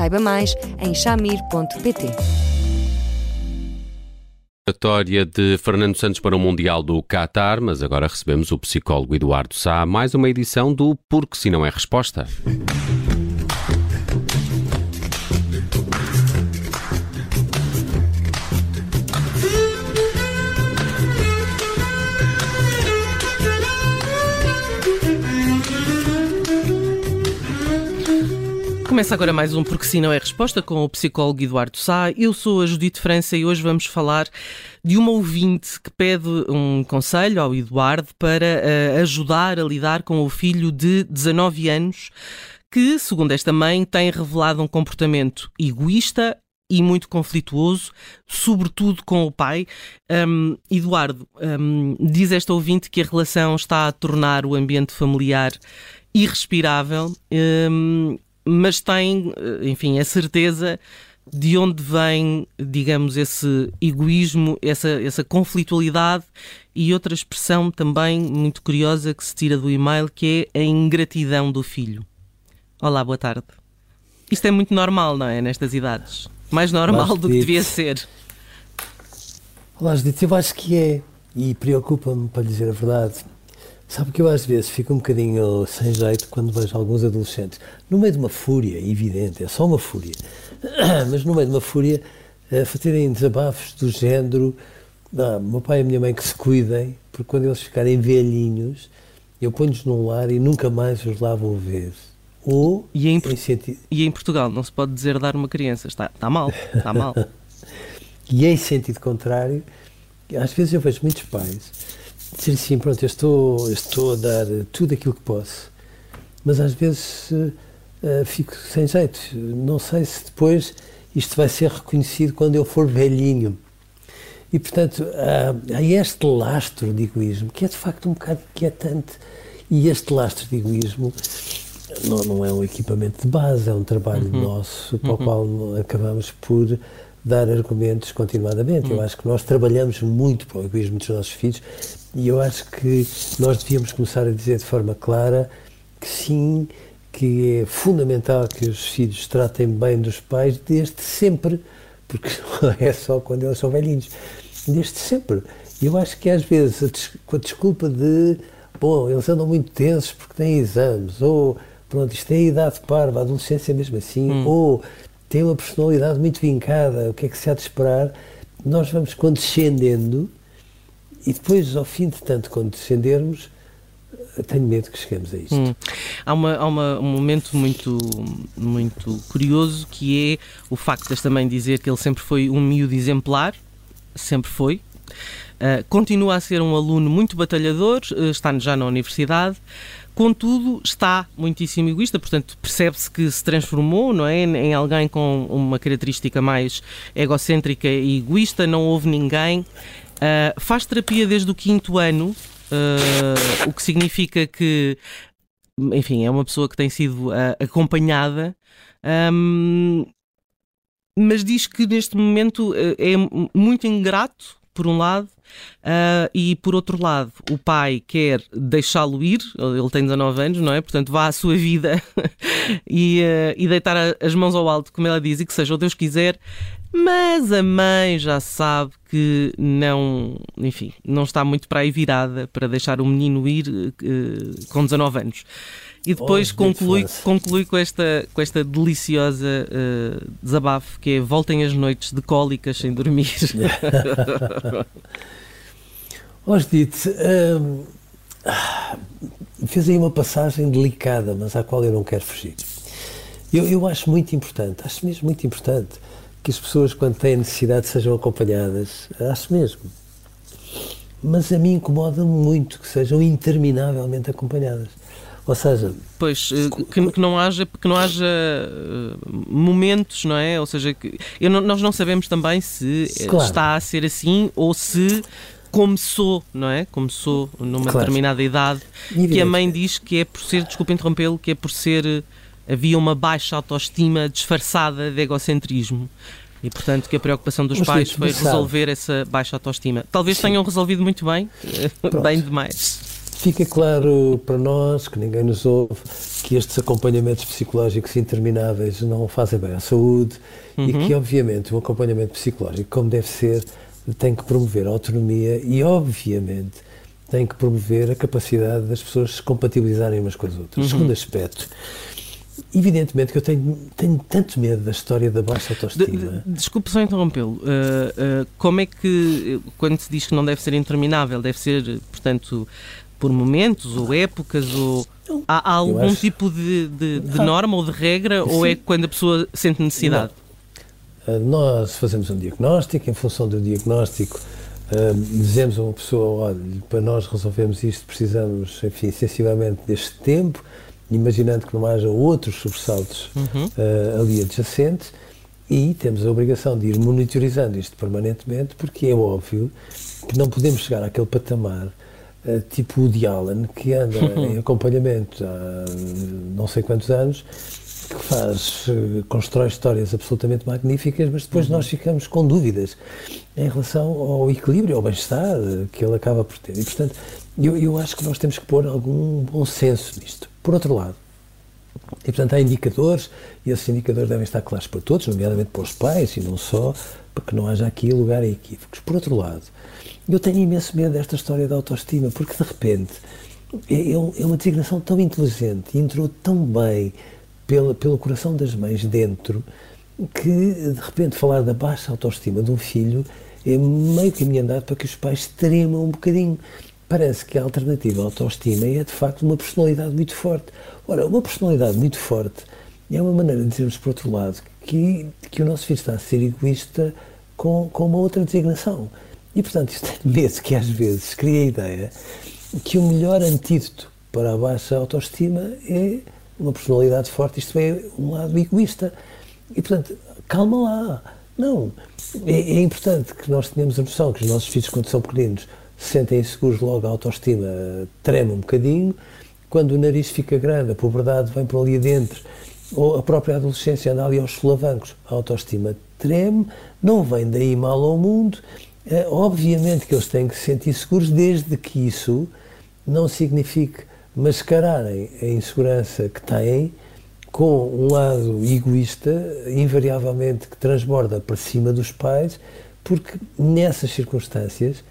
Saiba mais em chamir.pt. Vitória de Fernando Santos para o Mundial do Qatar, mas agora recebemos o psicólogo Eduardo Sá, mais uma edição do Porque Se Não É Resposta. Começa agora mais um Porque Se Não É Resposta com o psicólogo Eduardo Sá. Eu sou a Judite França e hoje vamos falar de uma ouvinte que pede um conselho ao Eduardo para uh, ajudar a lidar com o filho de 19 anos que, segundo esta mãe, tem revelado um comportamento egoísta e muito conflituoso, sobretudo com o pai. Um, Eduardo, um, diz esta ouvinte que a relação está a tornar o ambiente familiar irrespirável. Um, mas tem, eh, enfim, a certeza de onde vem, digamos, esse egoísmo, essa, essa conflitualidade e outra expressão também muito curiosa que se tira do e-mail, que é a ingratidão do filho. Olá, boa tarde. Isto é muito normal, não é? Nestas idades. Mais normal do que devia ser. Olá, Judite, eu acho que é. E preocupa-me, para lhe dizer a verdade. Sabe que eu às vezes fico um bocadinho sem jeito quando vejo alguns adolescentes, no meio de uma fúria evidente, é só uma fúria, mas no meio de uma fúria, a fazerem desabafos do género: ah, meu pai e a minha mãe que se cuidem, porque quando eles ficarem velhinhos, eu ponho-os num lar e nunca mais os lá vou ver. Ou, e, em, em sentido... e em Portugal não se pode dizer dar uma criança, está, está mal, está mal. e em sentido contrário, às vezes eu vejo muitos pais dizer assim, pronto, eu estou, eu estou a dar tudo aquilo que posso, mas às vezes uh, fico sem jeito. Não sei se depois isto vai ser reconhecido quando eu for velhinho. E, portanto, há, há este lastro de egoísmo, que é de facto um bocado inquietante. E este lastro de egoísmo não, não é um equipamento de base, é um trabalho uhum. nosso para o uhum. qual acabamos por dar argumentos continuadamente. Uhum. Eu acho que nós trabalhamos muito para o egoísmo dos nossos filhos e eu acho que nós devíamos começar a dizer de forma clara que sim, que é fundamental que os filhos tratem bem dos pais desde sempre, porque não é só quando eles são velhinhos, desde sempre. E eu acho que às vezes, com a desculpa de, bom, eles andam muito tensos porque têm exames, ou, pronto, isto é a idade parva, a adolescência é mesmo assim, hum. ou tem uma personalidade muito vincada, o que é que se há de esperar? Nós vamos condescendendo e depois, ao fim de tanto condescendermos, tenho medo que cheguemos a isto. Hum. Há, uma, há uma, um momento muito, muito curioso que é o facto desta mãe dizer que ele sempre foi um miúdo exemplar, sempre foi. Uh, continua a ser um aluno muito batalhador, uh, está já na universidade, contudo está muitíssimo egoísta, portanto percebe-se que se transformou não é, em alguém com uma característica mais egocêntrica e egoísta, não houve ninguém. Uh, faz terapia desde o quinto ano, uh, o que significa que, enfim, é uma pessoa que tem sido uh, acompanhada, um, mas diz que neste momento é muito ingrato, por um lado, Uh, e por outro lado, o pai quer deixá-lo ir, ele tem 19 anos, não é? Portanto, vá à sua vida e, uh, e deitar as mãos ao alto, como ela diz, e que seja o Deus quiser. Mas a mãe já sabe que não, enfim, não está muito para aí virada para deixar o menino ir uh, com 19 anos. E depois oh, conclui, conclui com esta, com esta deliciosa uh, desabafo que é voltem as noites de cólicas sem dormir. Hoje dite, hum, fez aí uma passagem delicada, mas à qual eu não quero fugir. Eu, eu acho muito importante, acho mesmo muito importante que as pessoas, quando têm necessidade, sejam acompanhadas. Acho mesmo. Mas a mim incomoda muito que sejam interminavelmente acompanhadas. Ou seja, pois eh, que, que, não haja que não haja uh, momentos, não é? Ou seja, que não, nós não sabemos também se claro. está a ser assim ou se começou, não é? Começou numa claro. determinada idade, Evidente. que a mãe diz que é por ser, desculpe interrompê-lo, que é por ser havia uma baixa autoestima disfarçada de egocentrismo. E, portanto, que a preocupação dos Mas, pais foi resolver essa baixa autoestima. Talvez Sim. tenham resolvido muito bem, bem demais. Fica claro para nós, que ninguém nos ouve, que estes acompanhamentos psicológicos intermináveis não fazem bem à saúde uhum. e que, obviamente, o acompanhamento psicológico, como deve ser, tem que promover a autonomia e, obviamente, tem que promover a capacidade das pessoas se compatibilizarem umas com as outras. Uhum. Segundo aspecto, Evidentemente que eu tenho, tenho tanto medo da história da baixa autoestima. De, desculpe só interrompê-lo. Uh, uh, como é que, quando se diz que não deve ser interminável, deve ser, portanto, por momentos ou épocas ou. Há, há algum acho... tipo de, de, de norma ou de regra Sim. ou é quando a pessoa sente necessidade? Uh, nós fazemos um diagnóstico, em função do diagnóstico, dizemos a uma pessoa: olha, para nós resolvermos isto precisamos, enfim, sensivelmente deste tempo imaginando que não haja outros sobressaltos uhum. uh, ali adjacentes, e temos a obrigação de ir monitorizando isto permanentemente, porque é óbvio que não podemos chegar àquele patamar uh, tipo o de Allen, que anda uhum. em acompanhamento há não sei quantos anos, que faz, uh, constrói histórias absolutamente magníficas, mas depois uhum. nós ficamos com dúvidas em relação ao equilíbrio, ao bem-estar que ele acaba por ter. E, portanto, eu, eu acho que nós temos que pôr algum bom senso nisto. Por outro lado, e portanto há indicadores, e esses indicadores devem estar claros para todos, nomeadamente para os pais e não só, para que não haja aqui lugar a equívocos. Por outro lado, eu tenho imenso medo desta história da autoestima, porque de repente é, é, é uma designação tão inteligente e entrou tão bem pela, pelo coração das mães dentro que de repente falar da baixa autoestima de um filho é meio caminho andado para que os pais tremam um bocadinho parece que a alternativa à autoestima é de facto uma personalidade muito forte. Ora, uma personalidade muito forte é uma maneira de dizermos, por outro lado, que, que o nosso filho está a ser egoísta com, com uma outra designação. E, portanto, isto tem medo que às vezes cria a ideia que o melhor antídoto para a baixa autoestima é uma personalidade forte, isto é, um lado egoísta. E, portanto, calma lá. Não. É, é importante que nós tenhamos a noção que os nossos filhos, quando são pequeninos, se sentem inseguros, logo a autoestima treme um bocadinho. Quando o nariz fica grande, a puberdade vem para ali adentro, ou a própria adolescência anda ali aos solavancos, a autoestima treme, não vem daí mal ao mundo. É, obviamente que eles têm que se sentir seguros, desde que isso não signifique mascararem a insegurança que têm com um lado egoísta, invariavelmente que transborda para cima dos pais, porque nessas circunstâncias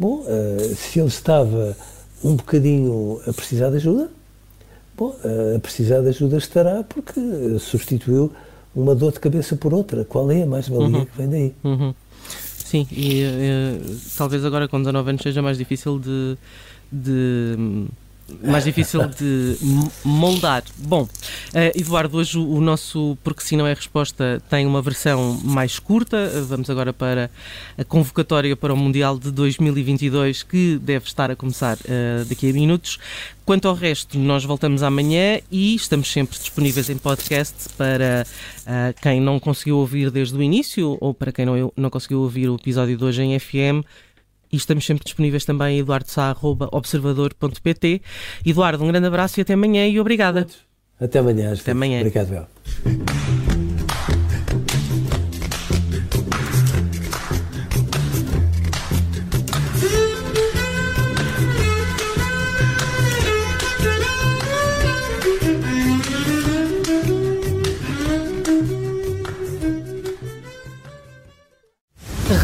Bom, uh, se ele estava um bocadinho a precisar de ajuda, bom, uh, a precisar de ajuda estará porque substituiu uma dor de cabeça por outra. Qual é a mais-valia uhum. que vem daí? Uhum. Sim, e uh, talvez agora com 19 anos seja mais difícil de, de mais difícil de moldar. Bom, uh, Eduardo, hoje o, nosso Porque Se Não É Resposta tem uma versão mais curta. Vamos agora para a convocatória para o Mundial de 2022, que deve estar a começar uh, daqui a minutos. Quanto ao resto, nós voltamos amanhã e estamos sempre disponíveis em podcast para quem não conseguiu ouvir desde o início ou para quem não, não conseguiu ouvir o episódio de hoje em FM e estamos sempre disponíveis também em eduardosá.observador.pt. Eduardo, um grande abraço e até amanhã e obrigada. Até amanhã. Até amanhã. Obrigado, Bel.